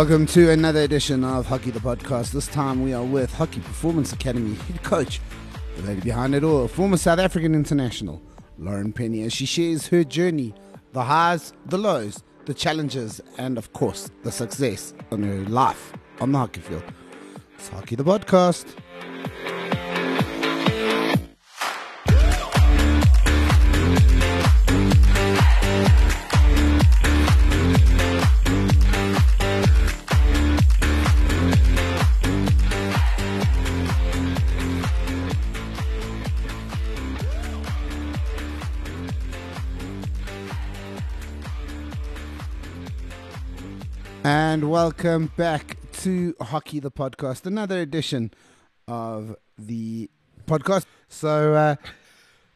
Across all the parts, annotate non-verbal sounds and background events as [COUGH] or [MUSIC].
Welcome to another edition of Hockey the Podcast. This time we are with Hockey Performance Academy head coach, the lady behind it all, former South African international, Lauren Penny, as she shares her journey, the highs, the lows, the challenges, and of course, the success in her life on the hockey field. It's Hockey the Podcast. And welcome back to Hockey the Podcast, another edition of the podcast. So, uh,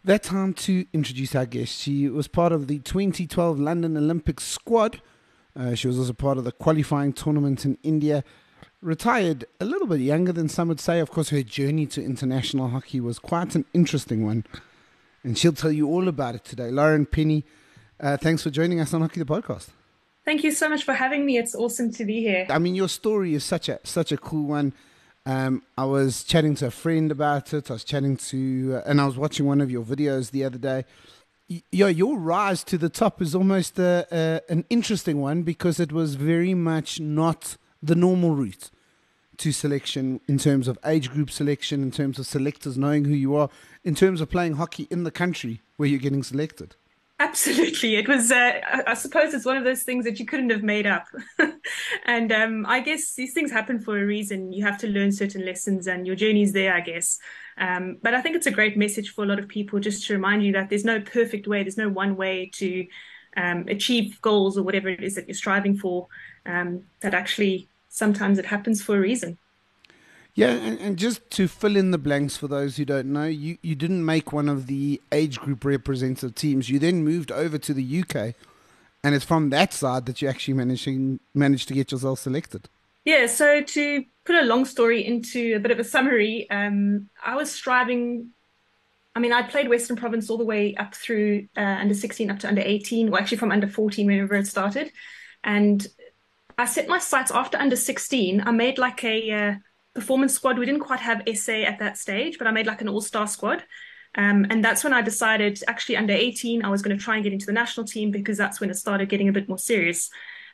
that time to introduce our guest. She was part of the 2012 London Olympic squad. Uh, she was also part of the qualifying tournament in India. Retired a little bit younger than some would say. Of course, her journey to international hockey was quite an interesting one. And she'll tell you all about it today. Lauren Penny, uh, thanks for joining us on Hockey the Podcast. Thank you so much for having me. It's awesome to be here. I mean, your story is such a such a cool one. Um, I was chatting to a friend about it. I was chatting to, uh, and I was watching one of your videos the other day. Y- yeah, your rise to the top is almost a, a, an interesting one because it was very much not the normal route to selection in terms of age group selection, in terms of selectors knowing who you are, in terms of playing hockey in the country where you're getting selected. Absolutely. It was, uh, I suppose it's one of those things that you couldn't have made up. [LAUGHS] and um, I guess these things happen for a reason. You have to learn certain lessons and your journey's there, I guess. Um, but I think it's a great message for a lot of people just to remind you that there's no perfect way, there's no one way to um, achieve goals or whatever it is that you're striving for, um, that actually sometimes it happens for a reason. Yeah, and, and, just to fill in the blanks for those who don't know, you, you didn't make one of the age group representative teams. You then moved over to the UK, and it's from that side that you actually managed, managed to get yourself selected. Yeah, so to put a long story into a bit of a summary, um, I was striving. I mean, I played Western Province all the way up through uh, under 16 up to under 18, well, actually from under 14 whenever it started. And I set my sights after under 16. I made like a. Uh, performance squad. We didn't quite have SA at that stage, but I made like an all star squad. Um, and that's when I decided, actually, under 18, I was going to try and get into the national team because that's when it started getting a bit more serious.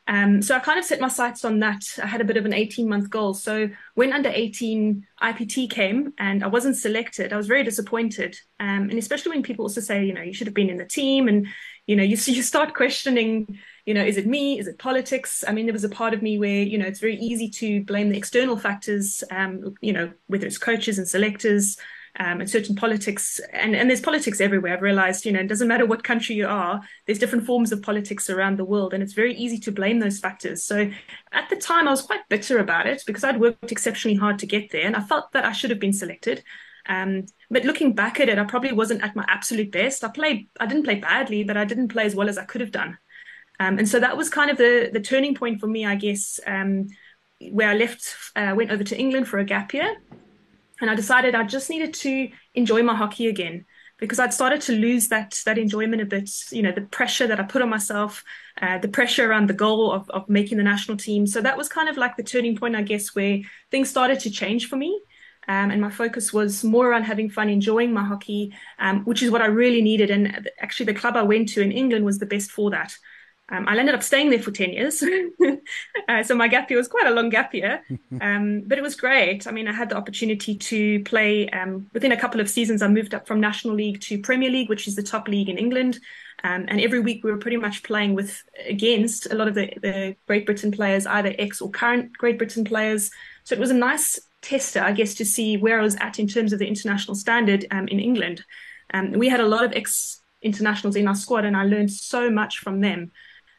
Um, so I kind of set my sights on that. I had a bit of an 18 month goal. So when under 18 IPT came and I wasn't selected, I was very disappointed. Um, and especially when people also say, you know, you should have been in the team and, you know, you, [LAUGHS] you start questioning you know, is it me? Is it politics? I mean, there was a part of me where, you know, it's very easy to blame the external factors, um, you know, whether it's coaches and selectors um, and certain politics. And, and there's politics everywhere. I've realized, you know, it doesn't matter what country you are, there's different forms of politics around the world. And it's very easy to blame those factors. So at the time, I was quite bitter about it because I'd worked exceptionally hard to get there. And I felt that I should have been selected. Um, but looking back at it, I probably wasn't at my absolute best. I played, I didn't play badly, but I didn't play as well as I could have done. Um, and so that was kind of the the turning point for me, I guess, um, where I left, uh, went over to England for a gap year, and I decided I just needed to enjoy my hockey again because I'd started to lose that that enjoyment a bit. You know, the pressure that I put on myself, uh, the pressure around the goal of of making the national team. So that was kind of like the turning point, I guess, where things started to change for me. Um, and my focus was more around having fun, enjoying my hockey, um, which is what I really needed. And actually, the club I went to in England was the best for that. Um, I ended up staying there for 10 years. [LAUGHS] uh, so my gap year was quite a long gap year, [LAUGHS] um, but it was great. I mean, I had the opportunity to play um, within a couple of seasons. I moved up from National League to Premier League, which is the top league in England. Um, and every week we were pretty much playing with against a lot of the, the Great Britain players, either ex or current Great Britain players. So it was a nice tester, I guess, to see where I was at in terms of the international standard um, in England. Um, we had a lot of ex internationals in our squad, and I learned so much from them.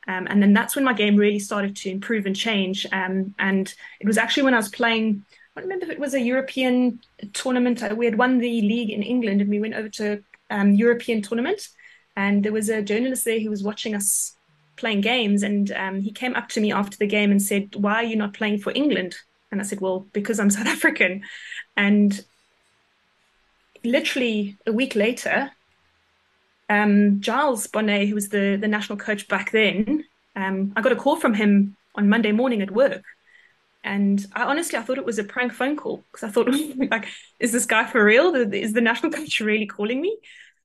Um, and then that's when my game really started to improve and change. Um, and it was actually when I was playing, I remember if it was a European tournament. Uh, we had won the league in England and we went over to um, European tournament. And there was a journalist there who was watching us playing games. And um, he came up to me after the game and said, Why are you not playing for England? And I said, Well, because I'm [LAUGHS] South African. And literally a week later, um, Giles Bonnet, who was the, the national coach back then, um, I got a call from him on Monday morning at work. And I honestly, I thought it was a prank phone call because I thought, [LAUGHS] like, is this guy for real? Is the national [LAUGHS] coach really calling me?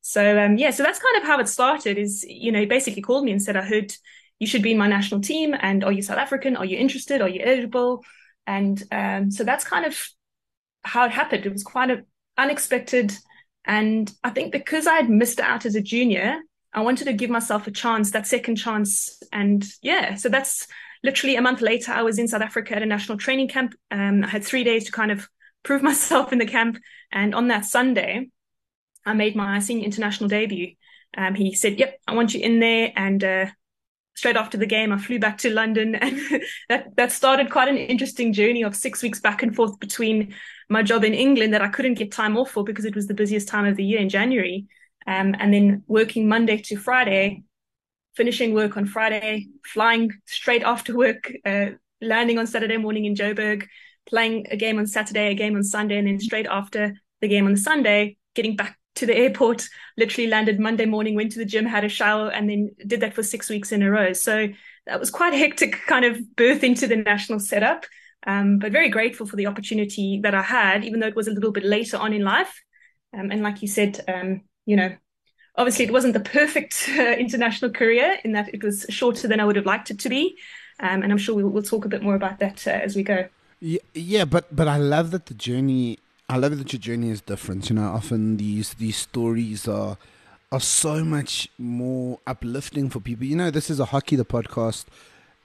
So um, yeah, so that's kind of how it started. Is you know, he basically called me and said, I heard you should be in my national team, and are you South African? Are you interested? Are you eligible? And um, so that's kind of how it happened. It was quite a, unexpected, and I think because I had missed out as a junior, I wanted to give myself a chance, that second chance, and yeah, so that's literally a month later, I was in South Africa at a national training camp. Um, I had three days to kind of prove [LAUGHS] myself in the camp. And on that Sunday, I made my senior international debut. Um, he said, Yep, I want you in there. And uh, straight after the game, I flew back to London. [LAUGHS] And that, that started quite an interesting journey of six weeks back and forth between my job in England that I couldn't get time off for because it was the busiest time of the year in January. Um, and then working Monday to Friday finishing work on Friday, flying straight after work, uh, landing on Saturday morning in Joburg, playing a game on Saturday, a game on Sunday, and then straight after the game on the Sunday, getting back to the airport, literally landed Monday morning, went to the gym, had a shower, and then did that for six weeks in a row. So that was quite a hectic kind of birth into the national setup. Um, but very grateful for the opportunity that I had, even though it was a little bit later on in life. Um, and like you said, um, you know, obviously it wasn't the perfect [LAUGHS] uh, international career in that it was shorter than I would have liked it to be. Um, and I'm sure we'll, we'll, talk a bit more about that uh, as we go. Yeah, yeah, but but I love that the journey. I love that your journey is different. You know, often these these stories are are so much more uplifting for people. You know, this is a hockey the podcast.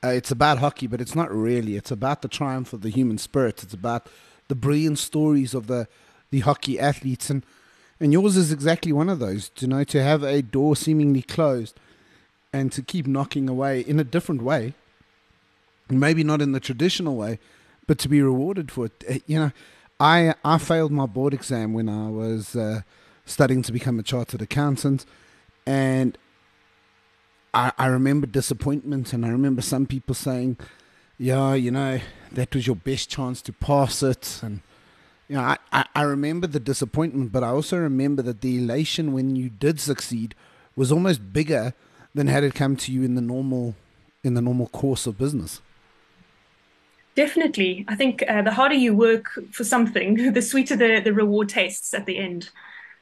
Uh, it's about hockey, but it's not really. It's about the triumph of the human spirit. It's about the brilliant stories of the the hockey athletes and and yours is exactly one of those, you know, to have a door seemingly closed and to keep knocking away in a different way, maybe not in the traditional way, but to be rewarded for it. Eh, you know, I I failed my board exam when I was uh, studying to become a chartered accountant, and I I remember disappointment, and I remember some people saying, "Yeah, you know, that was your best chance to pass it," and you know, I, I, I remember the disappointment, but I also remember that the elation when you did succeed was almost bigger than had it come to you in the normal in the normal course of business. Definitely, I think uh, the harder you work for something, [LAUGHS] the sweeter the, the reward tastes at the end.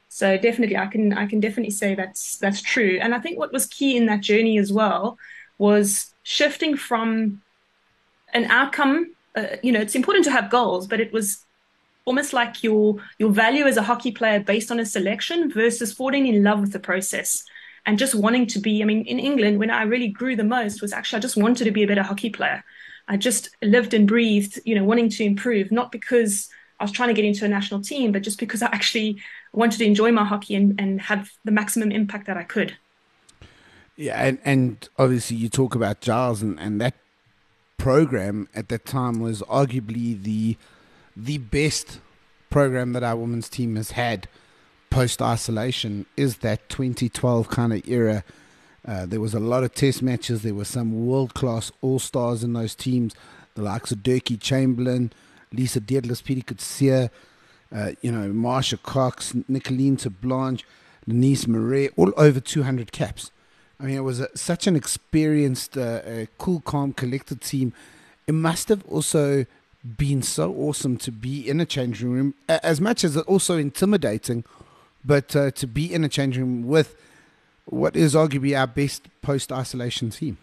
So definitely, I can I can definitely say that's that's true. And I think what was key in that journey as well was shifting from an outcome. Uh, you know, it's important to have goals, but it was almost like your your value as a hockey player based on a selection versus falling in love with the process and just wanting to be. I mean, in England, when I really grew the most was actually I just wanted to be a better hockey player. I just lived and breathed, you know, wanting to improve, not because I was trying to get into a national team, but just because I actually wanted to enjoy my hockey and, and have the maximum impact that I could. Yeah, and, and obviously you talk about Giles and, and that program at that time was arguably the the best program that our women's team has had post isolation is that 2012 kind of era. Uh, there was a lot of test matches. There were some world class all stars in those teams, the likes of Dirkie Chamberlain, Lisa Deetlefs, Pietie Coetzee, uh, you know, Marsha Cox, Nicolene Blanche, Lenise Marais, all over 200 caps. I mean, it was a, such an experienced, uh, cool, calm, collected team. It must have also been so awesome to be in a changing room, as much as also intimidating, but uh, to be in a changing room with what is arguably our best post isolation team.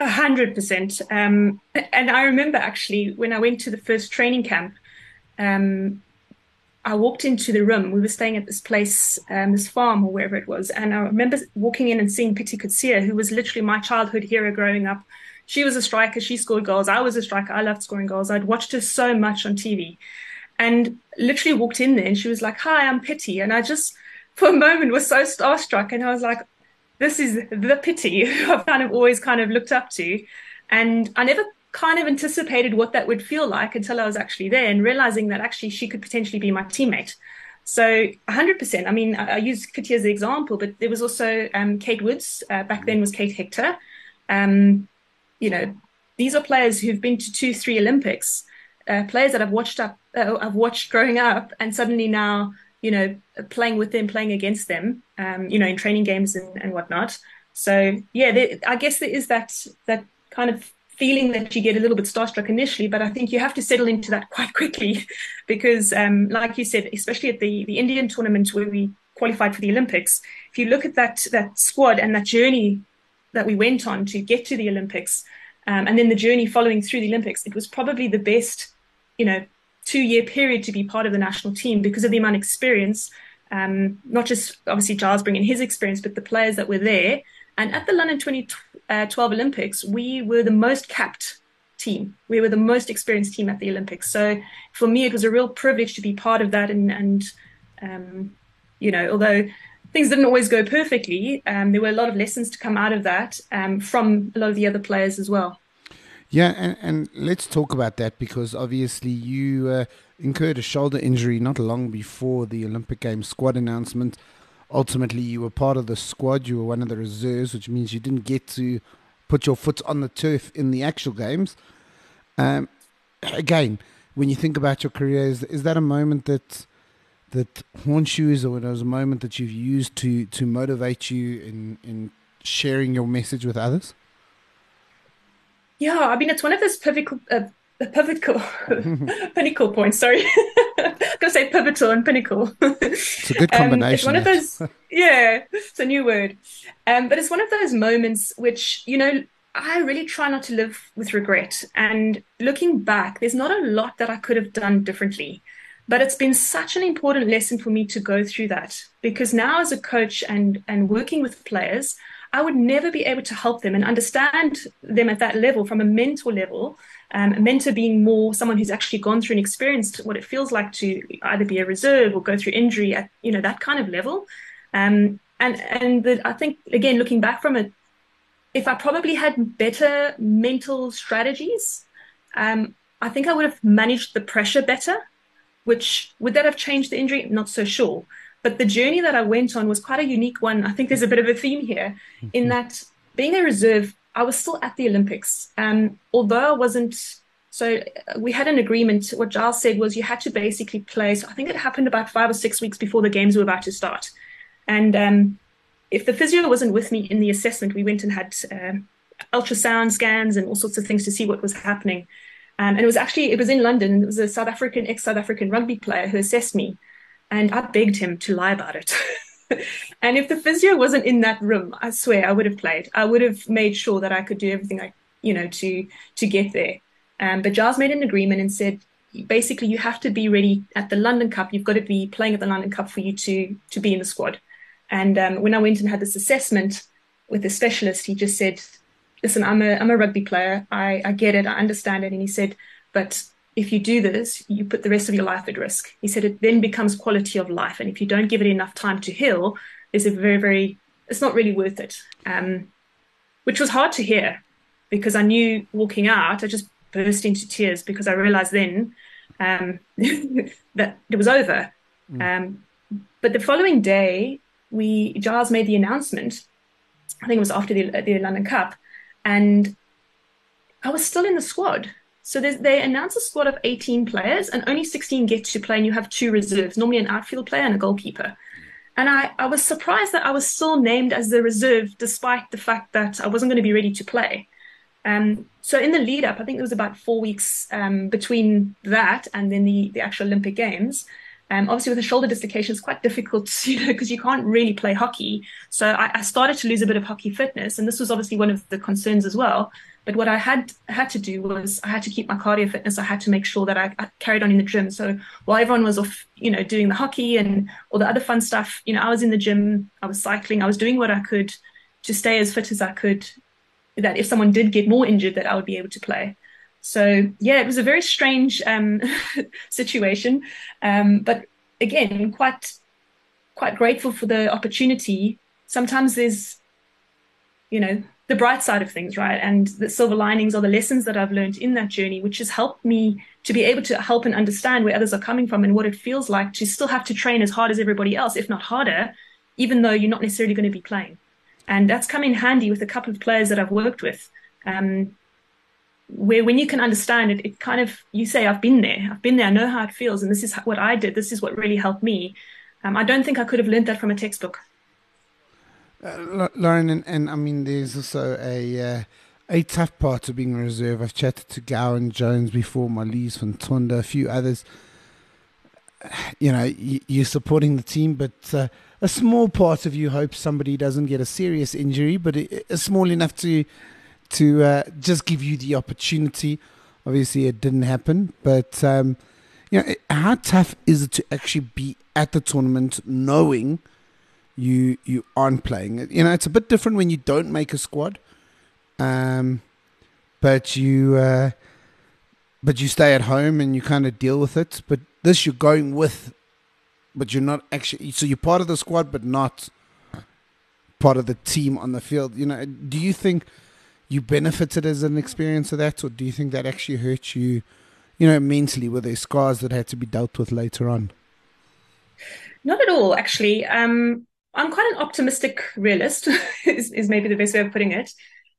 A hundred percent. Um, and I remember actually when I went to the first training camp, um, I walked into the room. We were staying at this place, um, this farm or wherever it was, and I remember walking in and seeing Pietie Coetzee, who was literally my childhood hero growing up she was a striker. She scored goals. I was a striker. I loved scoring goals. I'd watched her so much on TV and literally walked in there and she was like, Hi, I'm Pietie. And I just, for a moment, was so starstruck. And I was like, This is the Pietie [LAUGHS] I've kind of always kind of looked up to. And I never kind of anticipated what that would feel like until I was actually there and realizing that actually she could potentially be my teammate. So 100%. I mean, I, I use Pietie as an example, but there was also um, Kate Woods. Uh, back then was Kate Hector. Um, you know, these are players who've been to two, three Olympics, uh, players that I've watched up, uh, I've watched growing up, and suddenly now, you know, playing with them, playing against them, um, you know, in training games and, and whatnot. So yeah, there, I guess there is that that kind of feeling that you get a little bit starstruck initially, but I think you have to settle into that quite quickly [LAUGHS] because, um, like you said, especially at the, the Indian tournament where we qualified for the Olympics, if you look at that, that squad and that journey that we went on to get to the Olympics, um, and then the journey following through the Olympics, it was probably the best, you know, two year period to be part of the national team because of the amount of experience. Um, not just obviously Giles bringing his experience, but the players that were there. And at the London 2012 Olympics, we were the most capped team. We were the most experienced team at the Olympics. So for me, it was a real privilege to be part of that. And, and um, you know, although things didn't always go perfectly, um, there were a lot of lessons to come out of that um, from a lot of the other players as well. Yeah, and, and let's talk about that because obviously you uh, incurred a shoulder injury not long before the Olympic Games squad announcement. Ultimately, you were part of the squad, you were one of the reserves, which means you didn't get to put your foot on the turf in the actual games. Um, [CLEARS THROAT] again, when you think about your career, is, is that a moment that that haunts you? Is it was a moment that you've used to to motivate you in in sharing your message with others? Yeah, I mean, it's one of those pivotal, uh, pivotal, [LAUGHS] pinnacle point. Sorry, [LAUGHS] I'm gonna say pivotal and pinnacle. it's a good combination. [LAUGHS] Um, it's one of those. Yeah, it's a new word. Um, but it's one of those moments which you know I really try not to live with regret. And looking back, there's not a lot that I could have done differently. But it's been such an important lesson for me to go through that because now, as a coach and and working with players, I would never be able to help them and understand them at that level from a mentor level. Um, a mentor being more someone who's actually gone through and experienced what it feels like to either be a reserve or go through injury at you know that kind of level. Um, and and the, I think again looking back from it, if I probably had better mental strategies, um, I think I would have managed the pressure better. Which would that have changed the injury? Not so sure. But the journey that I went on was quite a unique one. I think there's a bit of a theme here in mm-hmm. that being a reserve, I was still at the Olympics. Um, although I wasn't, so uh, we had an agreement. What Giles said was you had to basically play. So I think it happened about five or six weeks before the games were about to start. And um, if the physio wasn't with me in the assessment, we went and had uh, ultrasound scans and all sorts of things to see what was happening. Um, and it was actually it was in London. It was a South African ex South African rugby player who assessed me, and I begged him to lie about it. [LAUGHS] and if the physio wasn't in that room, I swear I would have played. I would have made sure that I could do everything I, you know, to to get there. Um, but Giles made an agreement and said, basically, you have to be ready at the London Cup. You've got to be playing at the London Cup for you to to be in the squad. And um, when I went and had this assessment with the specialist, he just said, "Listen, I'm a I'm a rugby player. I, I get it. I understand it." And he said, "But if you do this, you put the rest of your life at risk. He said it then becomes quality of life. And if you don't give it enough time to heal, there's a very, very, it's not really worth it. Um, which was hard to hear because I knew walking out, I just burst into tears because I realized then um, [LAUGHS] that it was over. Mm. Um, but the following day, we Giles made the announcement. I think it was after the, the London Cup, and I was still in the squad. So they announce a squad of 18 players, and only 16 get to play, and you have two reserves, normally an outfield player and a goalkeeper. And I, I was surprised that I was still named as the reserve, despite the fact that I wasn't going to be ready to play. Um, so in the lead up, I think it was about four weeks um, between that and then the, the actual Olympic Games. Um, obviously, with a shoulder dislocation, it's quite difficult, [LAUGHS] you know, because you can't really play hockey. So I, I, started to lose a bit of hockey fitness, and this was obviously one of the concerns as well. But what I had had to do was I had to keep my cardio fitness. I had to make sure that I, I, carried on in the gym. So while everyone was off, you know, doing the hockey and all the other fun stuff, you know, I was in the gym. I was cycling. I was doing what I could to stay as fit as I could. That if someone did get more injured, that I would be able to play. So yeah, it was a very strange um, [LAUGHS] situation, um, but again, quite quite grateful for the opportunity. Sometimes there's, you know, the bright side of things, right? And the silver linings are the lessons that I've learned in that journey, which has helped me to be able to help and understand where others are coming from and what it feels like to still have to train as hard as everybody else, if not harder, even though you're not necessarily going to be playing. And that's come in handy with a couple of players that I've worked with. Um, where when you can understand it, it kind of you say, I've been there, I've been there, I know how it feels, and this is what I did, this is what really helped me. Um, I don't think I could have learned that from a textbook. Uh, Lauren, and, and, I mean, there's also a uh, a tough part of being a reserve. I've chatted to Gowan Jones before, Marlies van Tonder, a few others. [SIGHS] You know, you're supporting the team, but uh, a small part of you hopes somebody doesn't get a serious injury, but it's small enough to to uh, just give you the opportunity. Obviously, it didn't happen, but um, you know, how tough is it to actually be at the tournament knowing you you aren't playing? You know, it's a bit different when you don't make a squad, um, but you uh, but you stay at home and you kind of deal with it. But this, you're going with, but you're not actually. So you're part of the squad, but not part of the team on the field. You know, do you think? you benefited as an experience of that, or do you think that actually hurt you, you know, mentally? Were there scars that had to be dealt with later on? Not at all, actually. Um, I'm quite an optimistic realist, [LAUGHS] is, is, maybe the best way of putting it.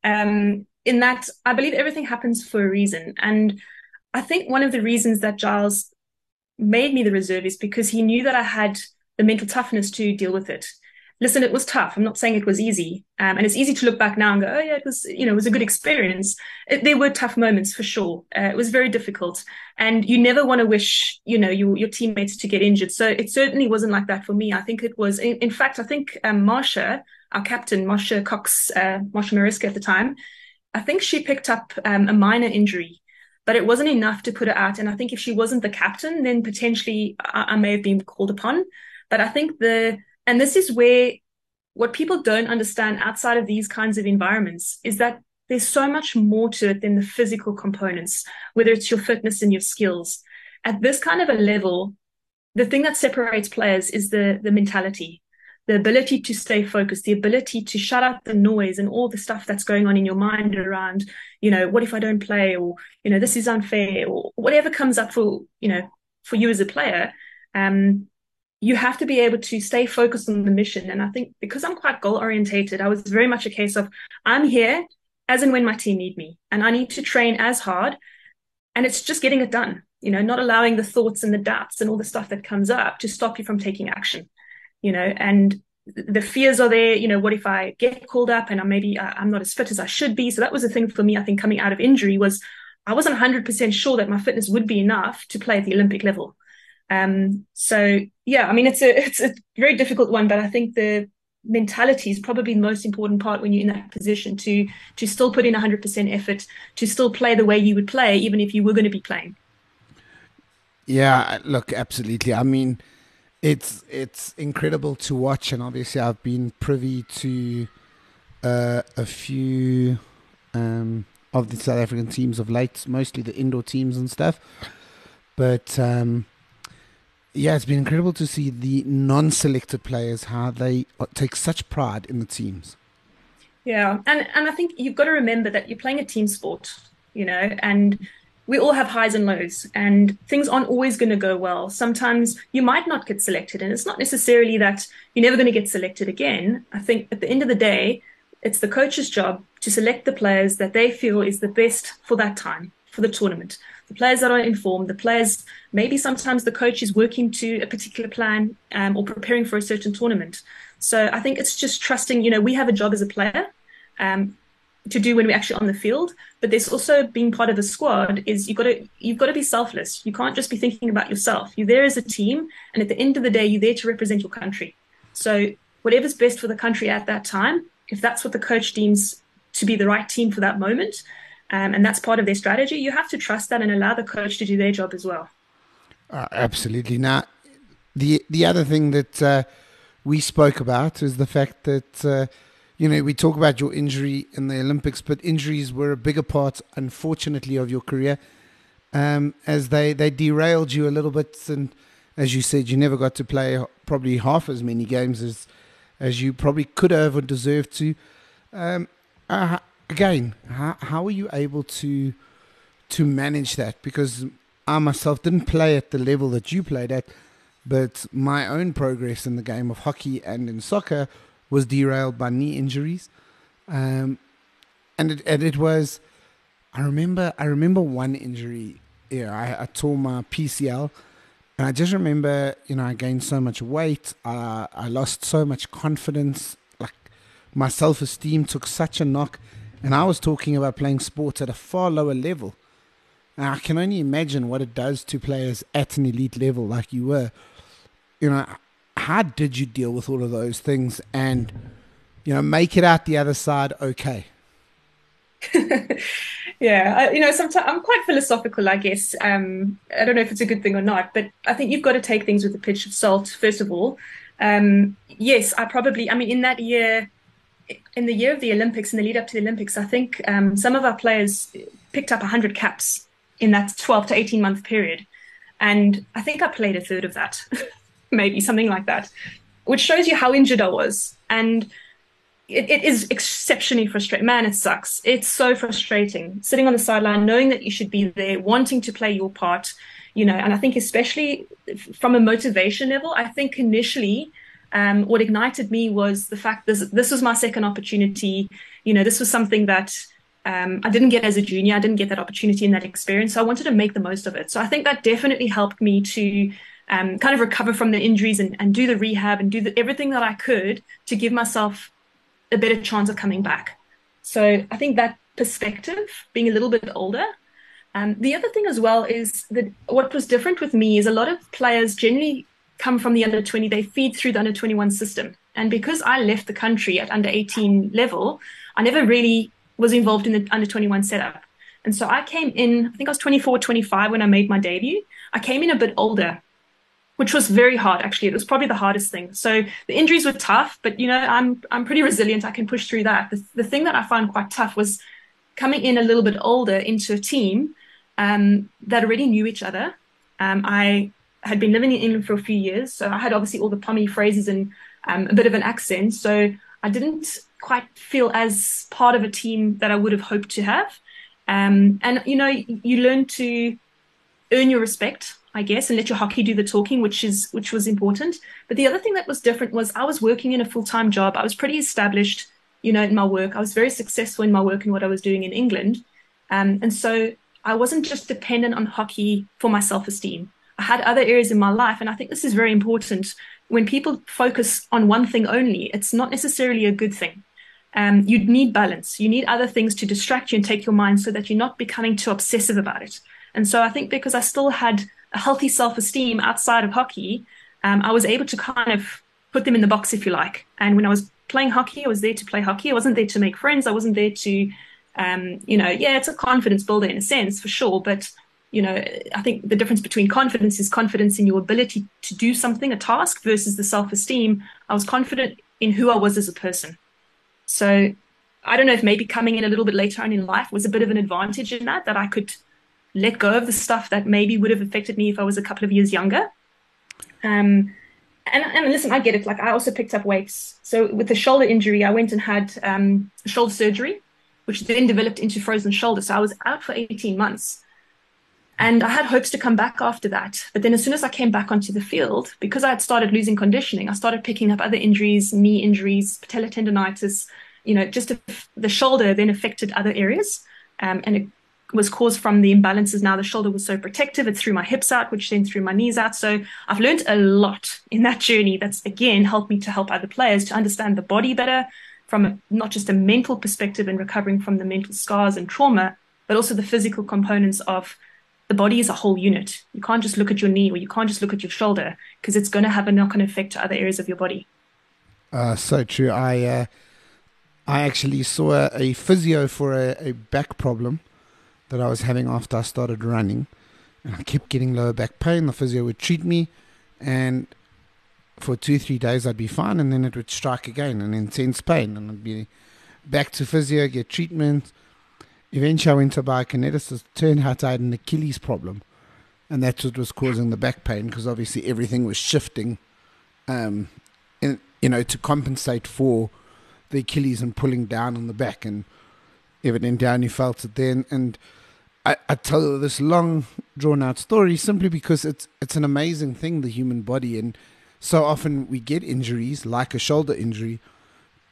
Um, in that I believe everything happens for a reason. And I think one of the reasons that Giles made me the reserve is because he knew that I had the mental toughness to deal with it listen, it was tough. I'm not saying it was easy. Um, and it's easy to look back now and go, oh yeah, it was, you know, it was a good experience. It, there were tough moments for sure. Uh, it was very difficult. And you never want to wish, you know, your, your teammates to get injured. So it certainly wasn't like that for me. I think it was, in, in fact, I think um, Marsha, our captain, Marsha Cox, uh, Marsha Marescia at the time, I think she picked up um, a minor injury but it wasn't enough to put her out. And I think if she wasn't the captain, then potentially I, I, may have been called upon. But I think the and this is where what people don't understand outside of these kinds of environments is that there's so much more to it than the physical components, whether it's your fitness and your skills. At this kind of a level, the thing that separates players is the, the mentality, the ability to stay focused, the ability to shut out the noise and all the stuff that's going on in your mind around, you know, what if I don't play or, you know, this is unfair or whatever comes up for, you know, for you as a player. Um, you have to be able to stay focused on the mission. And I think because I'm quite goal orientated, I was very much a case of I'm here as and when my team need me, and I need to train as hard. And it's just getting it done, you know, not allowing the thoughts and the doubts and all the stuff that comes up to stop you from taking action, you know, and the fears are there. You know, what if I get called up and I'm maybe uh, I'm not as fit as I should be? So that was the thing for me. I think coming out of injury was I wasn't 100% sure that my fitness would be enough to play at the Olympic level. Um, so yeah, I mean, it's a it's a very difficult one, but I think the mentality is probably the most important part when you're in that position to to still put in 100% effort, to still play the way you would play, even if you were going to be playing. Yeah, look, absolutely. I mean, it's it's incredible to watch, and obviously, I've been privy to uh, a few um, of the South African teams of late, mostly the indoor teams and stuff. But um, yeah, it's been incredible to see the non-selected players how they uh, take such pride in the teams. Yeah, and and I think you've got to remember that you're playing a team sport, you know, and we all have highs and lows, and things aren't always going to go well. Sometimes you might not get selected, and it's not necessarily that you're never going to get selected again. I think at the end of the day, it's the coach's job to select the players that they feel is the best for that time for the tournament the players that are informed, the players, maybe sometimes the coach is working to a particular plan um, or preparing for a certain tournament. So I think it's just trusting, you know, we have a job as a player um, to do when we're actually on the field, but there's also being part of a squad is you've got to, you've got to be selfless. You can't just be thinking about yourself. You're there as a team. And at the end of the day, you're there to represent your country. So whatever's best for the country at that time, if that's what the coach deems to be the right team for that moment, um, and that's part of their strategy. You have to trust that and allow the coach to do their job as well. Uh, absolutely. Now, the the other thing that uh, we spoke about is the fact that uh, you know we talk about your injury in the Olympics, but injuries were a bigger part, unfortunately, of your career, um, as they they derailed you a little bit. And as you said, you never got to play probably half as many games as as you probably could have or deserved to. Um, uh, again, how how are you able to to manage that? Because I myself didn't play at the level that you played at, but my own progress in the game of hockey and in soccer was derailed by knee injuries, um, and it and it was. I remember I remember one injury. Yeah, I, I tore my PCL. And I just remember, you know, I gained so much weight. Uh, I lost so much confidence. Like my self esteem took such a knock And I was talking about playing sports at a far lower level. And I can only imagine what it does to players at an elite level like you were. You know, how did you deal with all of those things and, you know, make it out the other side okay? [LAUGHS] yeah, I, you know, sometimes I'm quite philosophical, I guess. Um, I don't know if it's a good thing or not, but I think you've got to take things with a pinch of salt, first of all. Um, yes, I probably, I mean, in that year, in the year of the Olympics, in the lead up to the Olympics, I think um, some of our players picked up 100 caps in that 12 to 18 month period. And I think I played a third of that, [LAUGHS] maybe something like that, which shows you how injured I was. And it, it is exceptionally frustrating. Man, it sucks. It's so frustrating sitting on the sideline, knowing that you should be there, wanting to play your part, you know. And I think, especially from a motivation level, I think initially um, what ignited me was the fact this this was my second opportunity. You know, this was something that um, I didn't get as a junior. I didn't get that opportunity and that experience. So I wanted to make the most of it. So I think that definitely helped me to um, kind of recover from the injuries and, and do the rehab and do the, everything that I could to give myself a better chance of coming back. So I think that perspective, being a little bit older. Um, the other thing as well is that what was different with me is a lot of players generally come from the under 20, they feed through the under 21 system. And because I left the country at under 18 level, I never really was involved in the under 21 setup. And so I came in, I think I was 24, 25 when I made my debut. I came in a bit older which was very hard actually. It was probably the hardest thing. So the injuries were tough, but you know, I'm I'm pretty resilient. I can push through that. The, the thing that I found quite tough was coming in a little bit older into a team um, that already knew each other. Um, I had been living in England for a few years, so I had obviously all the Pommy phrases and um, a bit of an accent. So I didn't quite feel as part of a team that I would have hoped to have. Um, and you know, you learn to earn your respect I guess, and let your hockey do the talking, which is which was important. But the other thing that was different was I was working in a full time job. I was pretty established, you know, in my work. I was very successful in my work and what I was doing in England, um, and so I wasn't just dependent on hockey for my self esteem. I had other areas in my life, and I think this is very important. When people focus on one thing only, it's not necessarily a good thing. Um, you need balance. You need other things to distract you and take your mind so that you're not becoming too obsessive about it. And so I think because I still had a healthy self-esteem outside of hockey, um, I was able to kind of put them in the box, if you like. And when I was playing hockey, I was there to play hockey. I wasn't there to make friends. I wasn't there to, um, you know, yeah, it's a confidence builder in a sense for sure. But you know, I think the difference between confidence is confidence in your ability to do something, a task, versus the self-esteem. I was confident in who I was as a person. So I don't know if maybe coming in a little bit later on in life was a bit of an advantage in that, that I could let go of the stuff that maybe would have affected me if I was a couple of years younger. Um, and, and listen, I get it. Like I also picked up weights. So with the shoulder injury, I went and had um, shoulder surgery, which then developed into frozen shoulder. So I was out for 18 months. And I had hopes to come back after that. But then as soon as I came back onto the field, because I had started losing conditioning, I started picking up other injuries, knee injuries, patellar tendonitis, you know, just the shoulder then affected other areas. Um, and it was caused from the imbalances. Now the shoulder was so protective, it threw my hips out, which then threw my knees out. So I've learned a lot in that journey. That's again helped me to help other players to understand the body better from a, not just a mental perspective and recovering from the mental scars and trauma, but also the physical components of the body is a whole unit. You can't just look at your knee or you can't just look at your shoulder because it's going to have a knock-on effect to other areas of your body. Uh, so true. I uh, I actually saw a, a physio for a, a back problem that I was having after I started running. And I kept getting lower back pain. The physio would treat me, and for two, three days I'd be fine, and then it would strike again, an intense pain, and I'd be back to physio, get treatment. Eventually, I went to biokineticist. Turned out I had an Achilles problem, and that's what was causing the back pain because obviously everything was shifting, um, in, you know, to compensate for the Achilles and pulling down on the back, and evidently down, you felt it then, and I, I tell this long, drawn out story simply because it's it's an amazing thing, the human body, and so often we get injuries like a shoulder injury,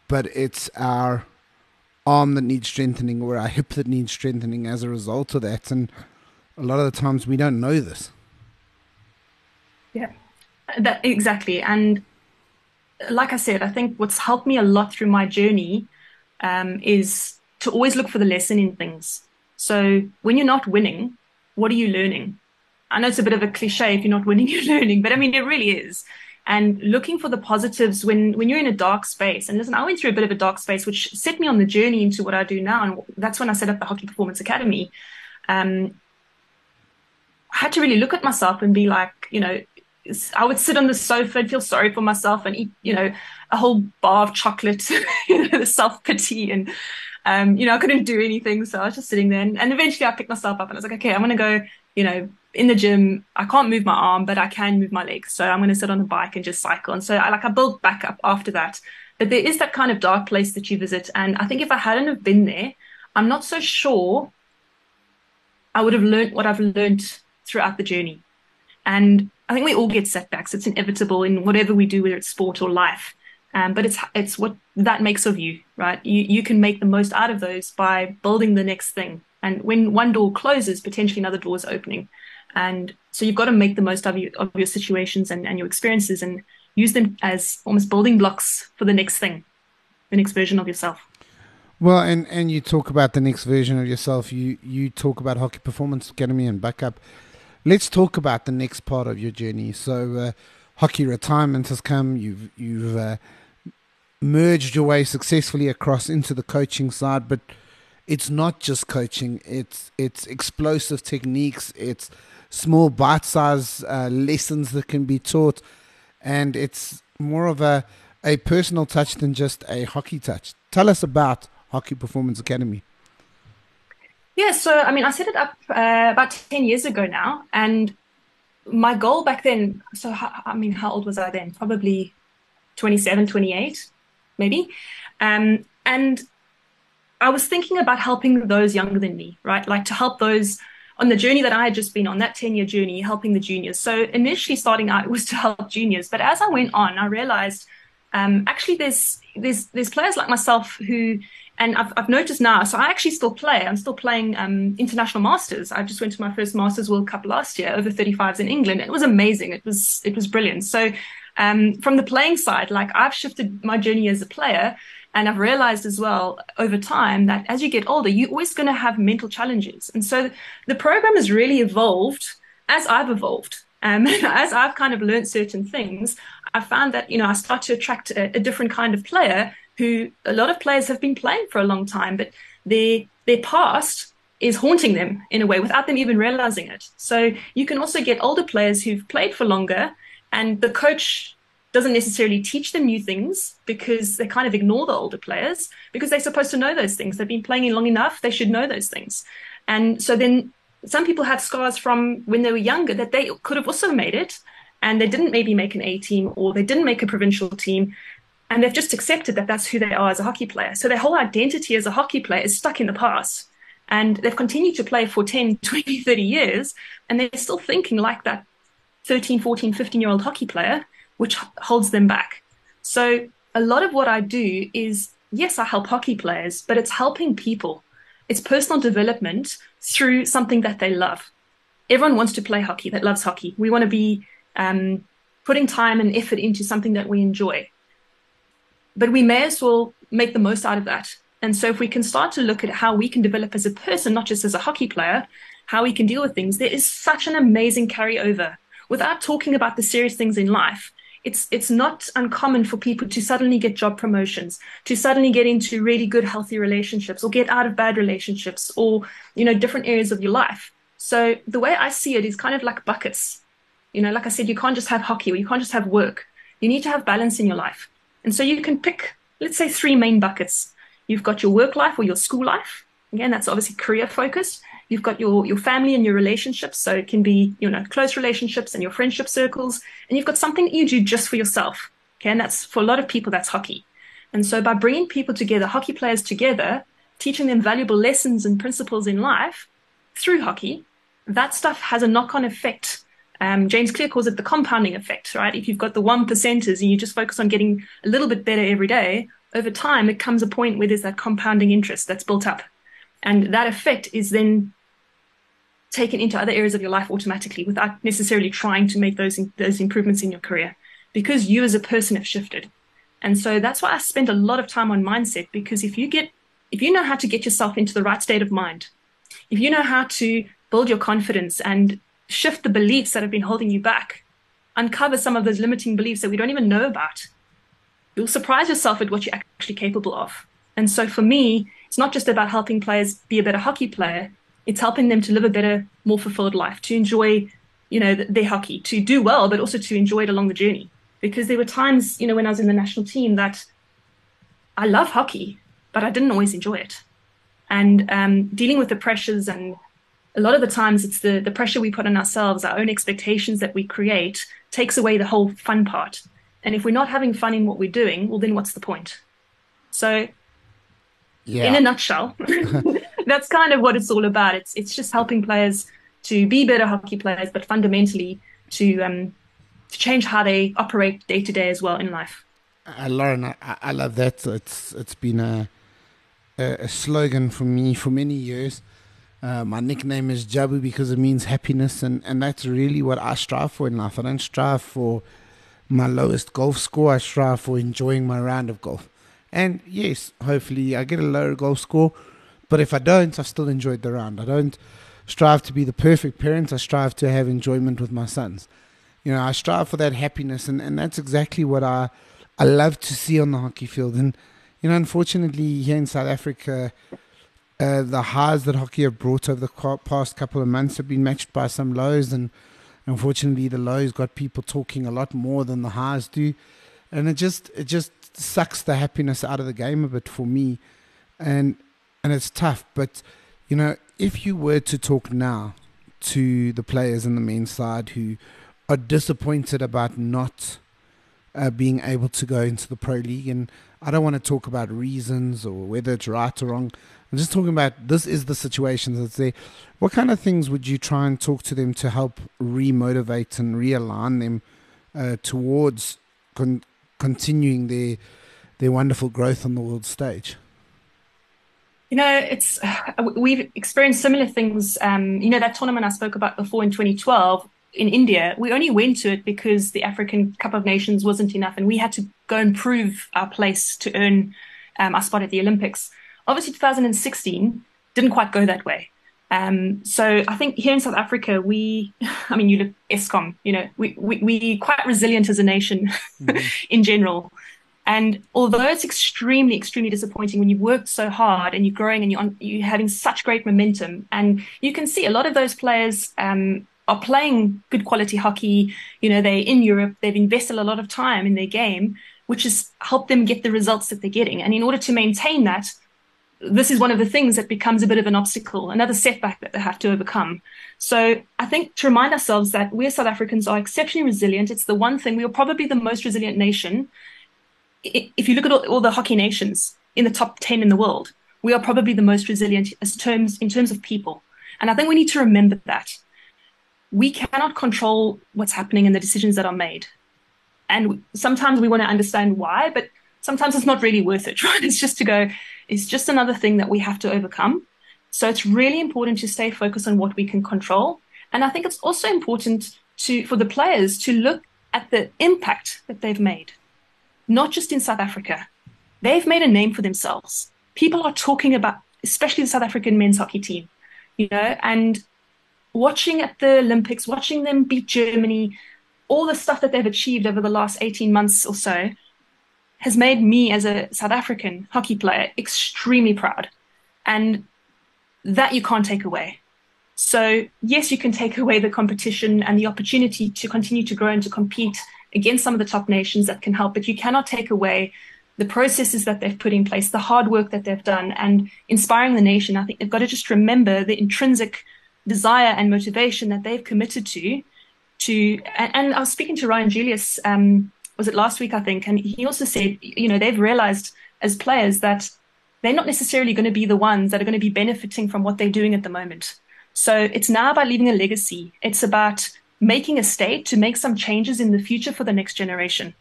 but it's our arm that needs strengthening or our hip that needs strengthening as a result of that, and a lot of the times we don't know this. Yeah, that exactly, and like I said, I think what's helped me a lot through my journey um, is to always look for the lesson in things. So when you're not winning, what are you learning? I know it's a bit of a cliche if you're not [LAUGHS] winning, you're learning, but I mean, it really is. And looking for the positives when, when you're in a dark space. And listen, I went through a bit of a dark space, which set me on the journey into what I do now. And that's when I set up the Hockey Performance Academy. Um, I had to really look at myself and be like, you know, I would sit on the sofa and feel sorry for myself and eat, you know, a whole bar of chocolate, [LAUGHS] know, self pity. And, um, you know, I couldn't do anything. So I was just sitting there and, and eventually I picked myself up and I was like, okay, I'm going to go, you know, in the gym, I can't move my arm, but I can move my legs. So I'm going to sit on the bike and just cycle. And so I like I built back up after that. But there is that kind of dark place that you visit. And I think if I hadn't have been there, I'm not so sure I would have learned what I've learned throughout the journey. And I think we all get setbacks. It's inevitable in whatever we do, whether it's sport or life. Um, but it's it's what that makes of you, right? You you can make the most out of those by building the next thing. And when one door closes, potentially another door is opening. And so you've got to make the most of, you, of your situations and, and your experiences and use them as almost building blocks for the next thing, the next version of yourself. Well, and, and you talk about the next version of yourself. You you talk about Hockey Performance Academy and backup. Let's talk about the next part of your journey. So, uh, hockey retirement has come. You've you've uh, merged your way successfully across into the coaching side, but it's not just coaching. It's it's explosive techniques. It's small bite-sized uh, lessons that can be taught, and it's more of a a personal touch than just a hockey touch. Tell us about Hockey Performance Academy. Yeah, so I mean, I set it up uh, about ten years ago now, and my goal back then. So I mean, how old was I then? Probably 27, 28, maybe. Um, and I was thinking about helping those younger than me, right? Like to help those on the journey that I had just been on, that 10 year journey, helping the juniors. So initially starting out, [LAUGHS] was to help juniors. But as I went on, I realized um, actually there's, there's, there's players like myself who, and I've, I've noticed now, so I actually still play. I'm still playing um, international masters. I just went to my first Masters World Cup last year, over 35s in England. It was amazing. It was, it was brilliant. So um, from the playing side, like I've shifted my journey as a player and I've realized as well over time that as you get older, you're always going to have mental challenges. And so the program has really evolved as I've evolved. Um, [LAUGHS] as I've kind of learned certain things, I found that, you know, I start to attract a, a, different kind of player who a lot of players have been playing for a long time, but their, their past is haunting them in a way without them even realizing it. So you can also get older players who've played for longer and the coach doesn't necessarily teach them new things because they kind of ignore the older players because they're supposed to know those things. They've been playing long enough, they should know those things. And so then some people have scars from when they were younger that they could have also made it and they didn't maybe make an A team or they didn't make a provincial team and they've just accepted that that's who they are as a hockey player. So their whole identity as a hockey player is stuck in the past. And they've continued to play for 10, [LAUGHS] 20, 30 years, and they're still thinking like that 13, 14, 15 year old hockey player which holds them back. So a lot of what I do is yes, I help hockey players, but it's helping people. It's personal development through something that they love. Everyone wants to play hockey that loves hockey. We want to be um, putting time and effort into something that we enjoy. But we may as well make the most out of that. And so if we can start to look at how we can develop as a person, not just as a hockey player, how we can deal with things, there is such an amazing carryover. Without talking about the serious things in life, it's it's not uncommon for people to suddenly get job promotions, to suddenly get into really good healthy relationships or get out of bad relationships or you know different areas of your life. So the way I see it is kind of like buckets. You know, like I said, you can't just have hockey or you can't just have work. You need to have balance in your life. And so you can pick, let's say, three main buckets. You've got your work life or your school life. Again, that's obviously career focused. You've got your, your family and your relationships. So it can be, you know, close relationships and your friendship circles. And you've got something that you do just for yourself. Okay. And that's for a lot of people, that's hockey. And so by bringing people together, hockey players together, teaching them valuable lessons and principles in life through hockey, that stuff has a knock on effect. Um, James Clear calls it the compounding effect, right? If you've got the one percenters and you just focus on getting a little bit better every day, over time, it comes a point where there's that compounding interest that's built up. And that effect is then taken into other areas of your life automatically without necessarily trying to make those those improvements in your career because you as a person have shifted. And so that's why I spend a lot of time on mindset because if you get if you know how to get yourself into the right state of mind, if you know how to build your confidence and shift the beliefs that have been holding you back, uncover some of those limiting beliefs that we don't even know about, you'll surprise yourself at what you're actually capable of. And so for me, it's not just about helping players be a better hockey player, it's helping them to live a better, more fulfilled life, to enjoy, you know, their hockey, to do well, but also to enjoy it along the journey. Because there were times, you know, when I was in the national team that I love hockey, but I didn't always enjoy it. And um, dealing with the pressures and a lot of the times it's the, the pressure we put on ourselves, our own expectations that we create takes away the whole fun part. And if we're not having fun in what we're doing, well, then what's the point? So, yeah. in a nutshell, [LAUGHS] that's kind of what it's all about. It's it's just helping players to be better hockey players, but fundamentally to um, to change how they operate day to day as well in life. Uh, Lauren, I, I love that. It's it's been a, a, a slogan for me for many years. Uh, my nickname is Jabu because it means happiness, and, and that's really what I strive for in life. I don't strive for my lowest golf score, I strive for enjoying my round of golf. And yes, hopefully I get a lower golf score, but if I don't, I've still enjoyed the round. I don't strive to be the perfect parent, I strive to have enjoyment with my sons. You know, I strive for that happiness, and, and that's exactly what I, I love to see on the hockey field. And, you know, unfortunately, here in South Africa, uh, the highs that hockey have brought over the past couple of months have been matched by some lows, and unfortunately, the lows got people talking a lot more than the highs do, and it just it just sucks the happiness out of the game a bit for me, and and it's tough. But you know, if you were to talk now to the players in the men's side who are disappointed about not uh, being able to go into the pro league, and I don't want to talk about reasons or whether it's right or wrong. I'm just talking about this is the situation that's there. What kind of things would you try and talk to them to help remotivate and realign them uh, towards con- continuing their their wonderful growth on the world stage? You know, it's [SIGHS] we've experienced similar things. Um, you know, that tournament I spoke about before in 2012 in India, we only went to it because the African Cup of Nations wasn't enough, and we had to go and prove our place to earn um, our spot at the Olympics. Obviously, 2016 didn't quite go that way. Um, so I think here in South Africa, we, [LAUGHS] I mean, you look Eskom, you know, we, we, we quite resilient as a nation [LAUGHS] mm-hmm. in general. And although it's extremely, extremely disappointing when you've worked so hard and you're growing and you're, on, you're having such great momentum, and you can see a lot of those players um, are playing good quality hockey. You know, they're in Europe, they've invested a lot of time in their game, which has helped them get the results that they're getting. And in order to maintain that, this is one of the things that becomes a bit of an obstacle, another setback that they have to overcome. So I think to remind ourselves that we as South Africans are exceptionally resilient. It's the one thing we are probably the most resilient nation. If you look at all, all the hockey nations in the top 10 in the world, we are probably the most resilient as terms in terms of people. And I think we need to remember that. We cannot control what's happening and the decisions that are made. And sometimes we want to understand why, but sometimes it's not really worth it, [LAUGHS] right? It's just to go, it's just another thing that we have to overcome. So it's really important to stay focused on what we can control. And I think it's also important to for the players to look at the impact that they've made, not just in South Africa. They've made a name for themselves. People are talking about, especially the South African men's hockey team, you know, and watching at the Olympics, watching them beat Germany, all the stuff that they've achieved over the last 18 months or so has made me as a South African hockey player extremely proud. And that you can't take away. So, yes, you can take away the competition and the opportunity to continue to grow and to compete against some of the top nations that can help, but you cannot take away the processes that they've put in place, the hard work that they've done, and inspiring the nation. I think they've got to just remember the intrinsic desire and motivation that they've committed to. To and, and I was speaking to Ryan Julius um, was it last week, I think, and he also said, you know, they've realized as players that they're not necessarily going to be the ones that are going to be benefiting from what they're doing at the moment. So it's now about leaving a legacy. It's about making a state to make some changes in the future for the next generation.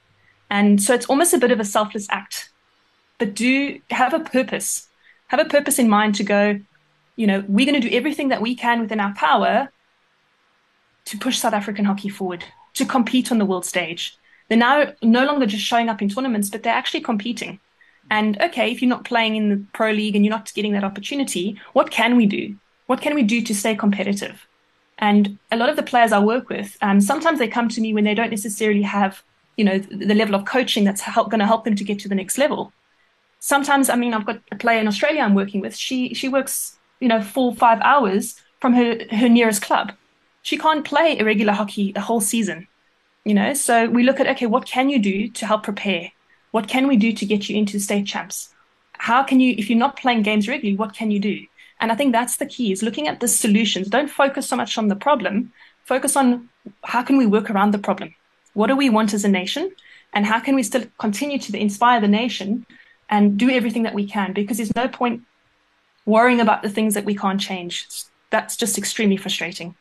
And so it's almost a bit of a selfless act. But do have a purpose. Have a purpose in mind to go, you know, we're going to do everything that we can within our power to push South African hockey forward, to compete on the world stage. They're now no longer just showing up in tournaments, but they're actually competing. And okay, if you're not playing in the pro league and you're not getting that opportunity, what can we do? What can we do to stay competitive? And a lot of the players I work with, um, sometimes they come to me when they don't necessarily have, you know, the, the level of coaching that's going to help them to get to the next level. Sometimes, I mean, I've got a player in Australia I'm working with. She she works, you know, four five hours from her her nearest club. She can't play irregular hockey the whole season, you know. So we look at okay, what can you do to help prepare? What can we do to get you into the state champs? How can you, if you're not playing games regularly, what can you do? And I think that's the key is looking at the solutions. Don't focus so much on the problem. Focus on how can we work around the problem? What do we want as a nation? And how can we still continue to inspire the nation and do everything that we can? Because there's no point worrying about the things that we can't change. That's just extremely frustrating.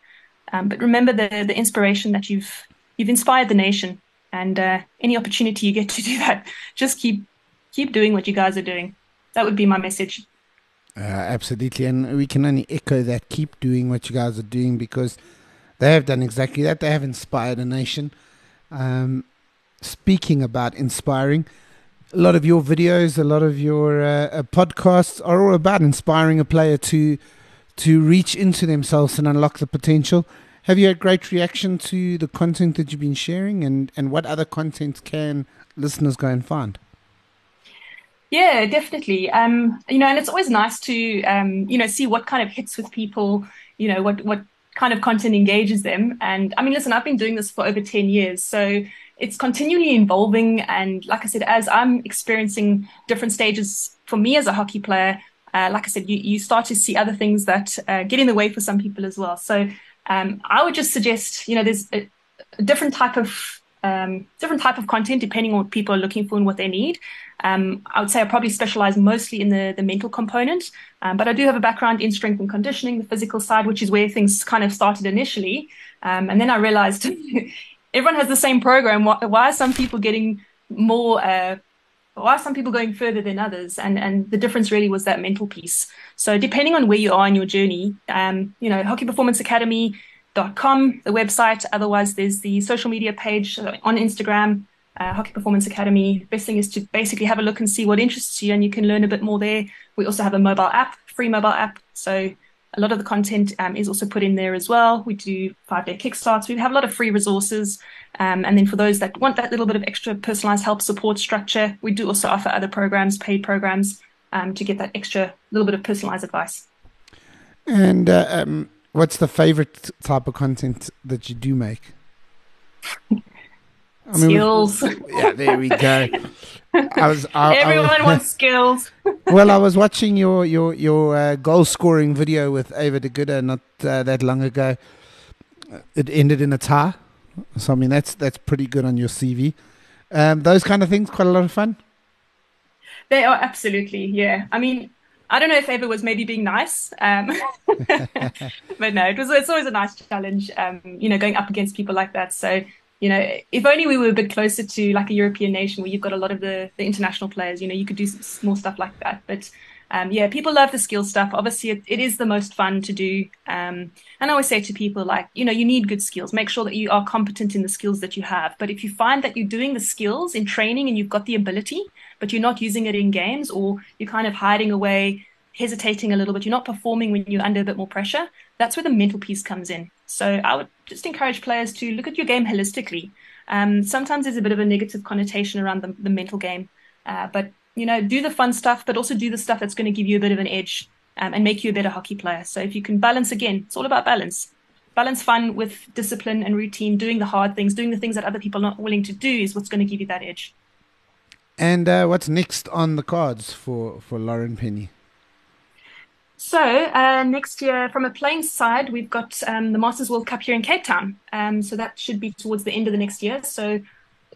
Um, but remember the the inspiration that you've you've inspired the nation, and uh, any opportunity you get to [LAUGHS] do that, just keep keep doing what you guys are doing. That would be my message. Uh, absolutely, and we can only echo that. Keep doing what you guys are doing because they have done exactly that. They have inspired a nation. Um, speaking about inspiring, a lot of your videos, a lot of your uh, uh, podcasts are all about inspiring a player to to reach into themselves and unlock the potential. Have you had great reaction to the content that you've been sharing, and and what other content can listeners go and find? Yeah, definitely. Um, you know, and it's always nice to um, you know see what kind of hits with people. You know, what what kind of content engages them. And I mean, listen, I've been doing this for over ten years, so it's continually evolving. And like I said, as I'm experiencing different stages for me as a hockey player, uh, like I said, you you start to see other things that uh, get in the way for some people as well. So um, I would just suggest, you know, there's a, a different type of um, different type of content depending on what people are looking for and what they need. Um, I would say I probably specialize mostly in the, the mental component, um, but I do have a background in strength and conditioning, the physical side, which is where things kind of started initially. Um, and then I realized [LAUGHS] everyone has the same program. Why, why are some people getting more? Uh, why are some people going further than others? And and the difference really was that mental piece. So depending on where you are in your journey, um, you know, Hockey Performance Academy dot com, the website. Otherwise, there's the social media page on Instagram, uh, Hockey Performance Academy. Best thing is to basically have a look and see what interests you, and you can learn a bit more there. We also have a mobile app, free mobile app. So a lot of the content um, is also put in there as well. We do five day kickstarts. We have a lot of free resources. Um, and then for those that want that little bit of extra personalized help support structure, we do also offer other programs, paid programs, um, to get that extra little bit of personalized advice. And uh, um, what's the favorite type of content that you do make? [LAUGHS] I mean, skills. [LAUGHS] Yeah, there we go. [LAUGHS] I was. I, Everyone I was, [LAUGHS] wants skills. well, I was watching your your your uh, goal scoring video with Eva de Goede not uh, that long ago. It ended in a tie, so I mean that's that's pretty good on your CV. Um, those kind of things, quite a lot of fun. They are absolutely, yeah. I mean, I don't know if Eva was maybe being nice, um, [LAUGHS] but no, it was. It's always a nice challenge, um, you know, going up against people like that. So you know, if only we were a bit closer to like a European nation where you've got a lot of the, the international players, you know, you could do some more stuff like that. But um, yeah, people love the skill stuff. Obviously, it, it is the most fun to do. Um, and I always say to people, like, you know, you need good skills. Make sure that you are competent in the skills that you have. But if you find that you're doing the skills in training and you've got the ability, but you're not using it in games or you're kind of hiding away, hesitating a little bit, you're not performing when you're under a bit more pressure, that's where the mental piece comes in. So I would just encourage players to look at your game holistically. Um, sometimes there's a bit of a negative connotation around the, the mental game, uh, but you know, do the fun stuff, but also do the stuff that's going to give you a bit of an edge um, and make you a better hockey player. So if you can balance again, it's all about balance. Balance fun with discipline and routine, doing the hard things, doing the things that other people are not willing to do is what's going to give you that edge. And uh, what's next on the cards for, for Lauren Penny? So uh, next year, from a playing side, we've got um, the Masters World Cup here in Cape Town. Um, so that should be towards the end of the next year. So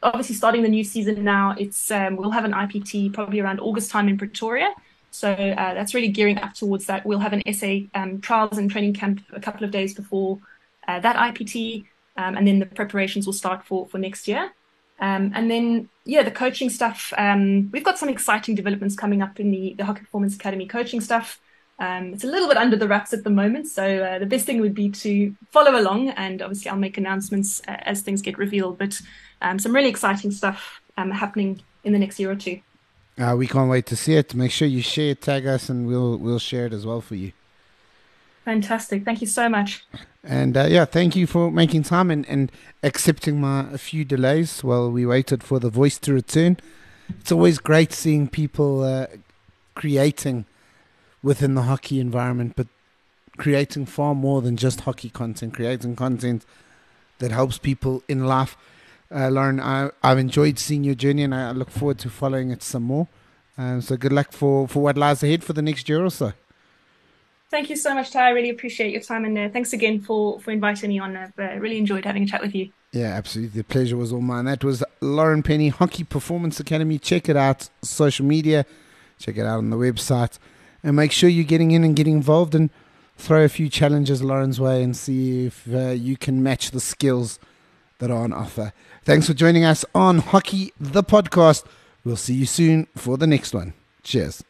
obviously, starting the new season now, it's um, we'll have an IPT probably around August time in Pretoria. So uh, that's really gearing up towards that. We'll have an SA um, trials and training camp a couple of days before uh, that IPT, um, and then the preparations will start for for next year. Um, and then, yeah, the coaching stuff. we've got some exciting developments coming up in the the Hockey Performance Academy coaching stuff. Um, it's a little bit under the wraps at the moment, so uh, the best thing would be to follow along, and obviously I'll make announcements uh, as things get revealed. But um, some really exciting stuff um, happening in the next year or two. Uh, we can't wait to see it. Make sure you share, it, tag us, and we'll we'll share it as well for you. Fantastic. Thank you so much. And uh, yeah, thank you for making time and, and accepting my a few delays while we waited for the voice to return. It's always great seeing people uh, creating within the hockey environment, but creating far more than just hockey content, creating content that helps people in life. Uh, Lauren, I, I've enjoyed seeing your journey and I look forward to following it some more. Um, so good luck for, for what lies ahead for the next year or so. Thank you so much, Ty. I really appreciate your time and uh, thanks again for, for inviting me on. I've uh, really enjoyed having a chat with you. Yeah, absolutely. The pleasure was all mine. That was Lauren Penny, Hockey Performance Academy. Check it out, social media. Check it out on the website. And make sure you're getting in and getting involved and throw a few challenges Lauren's way and see if uh, you can match the skills that are on offer. Thanks for joining us on Hockey the Podcast. We'll see you soon for the next one. Cheers.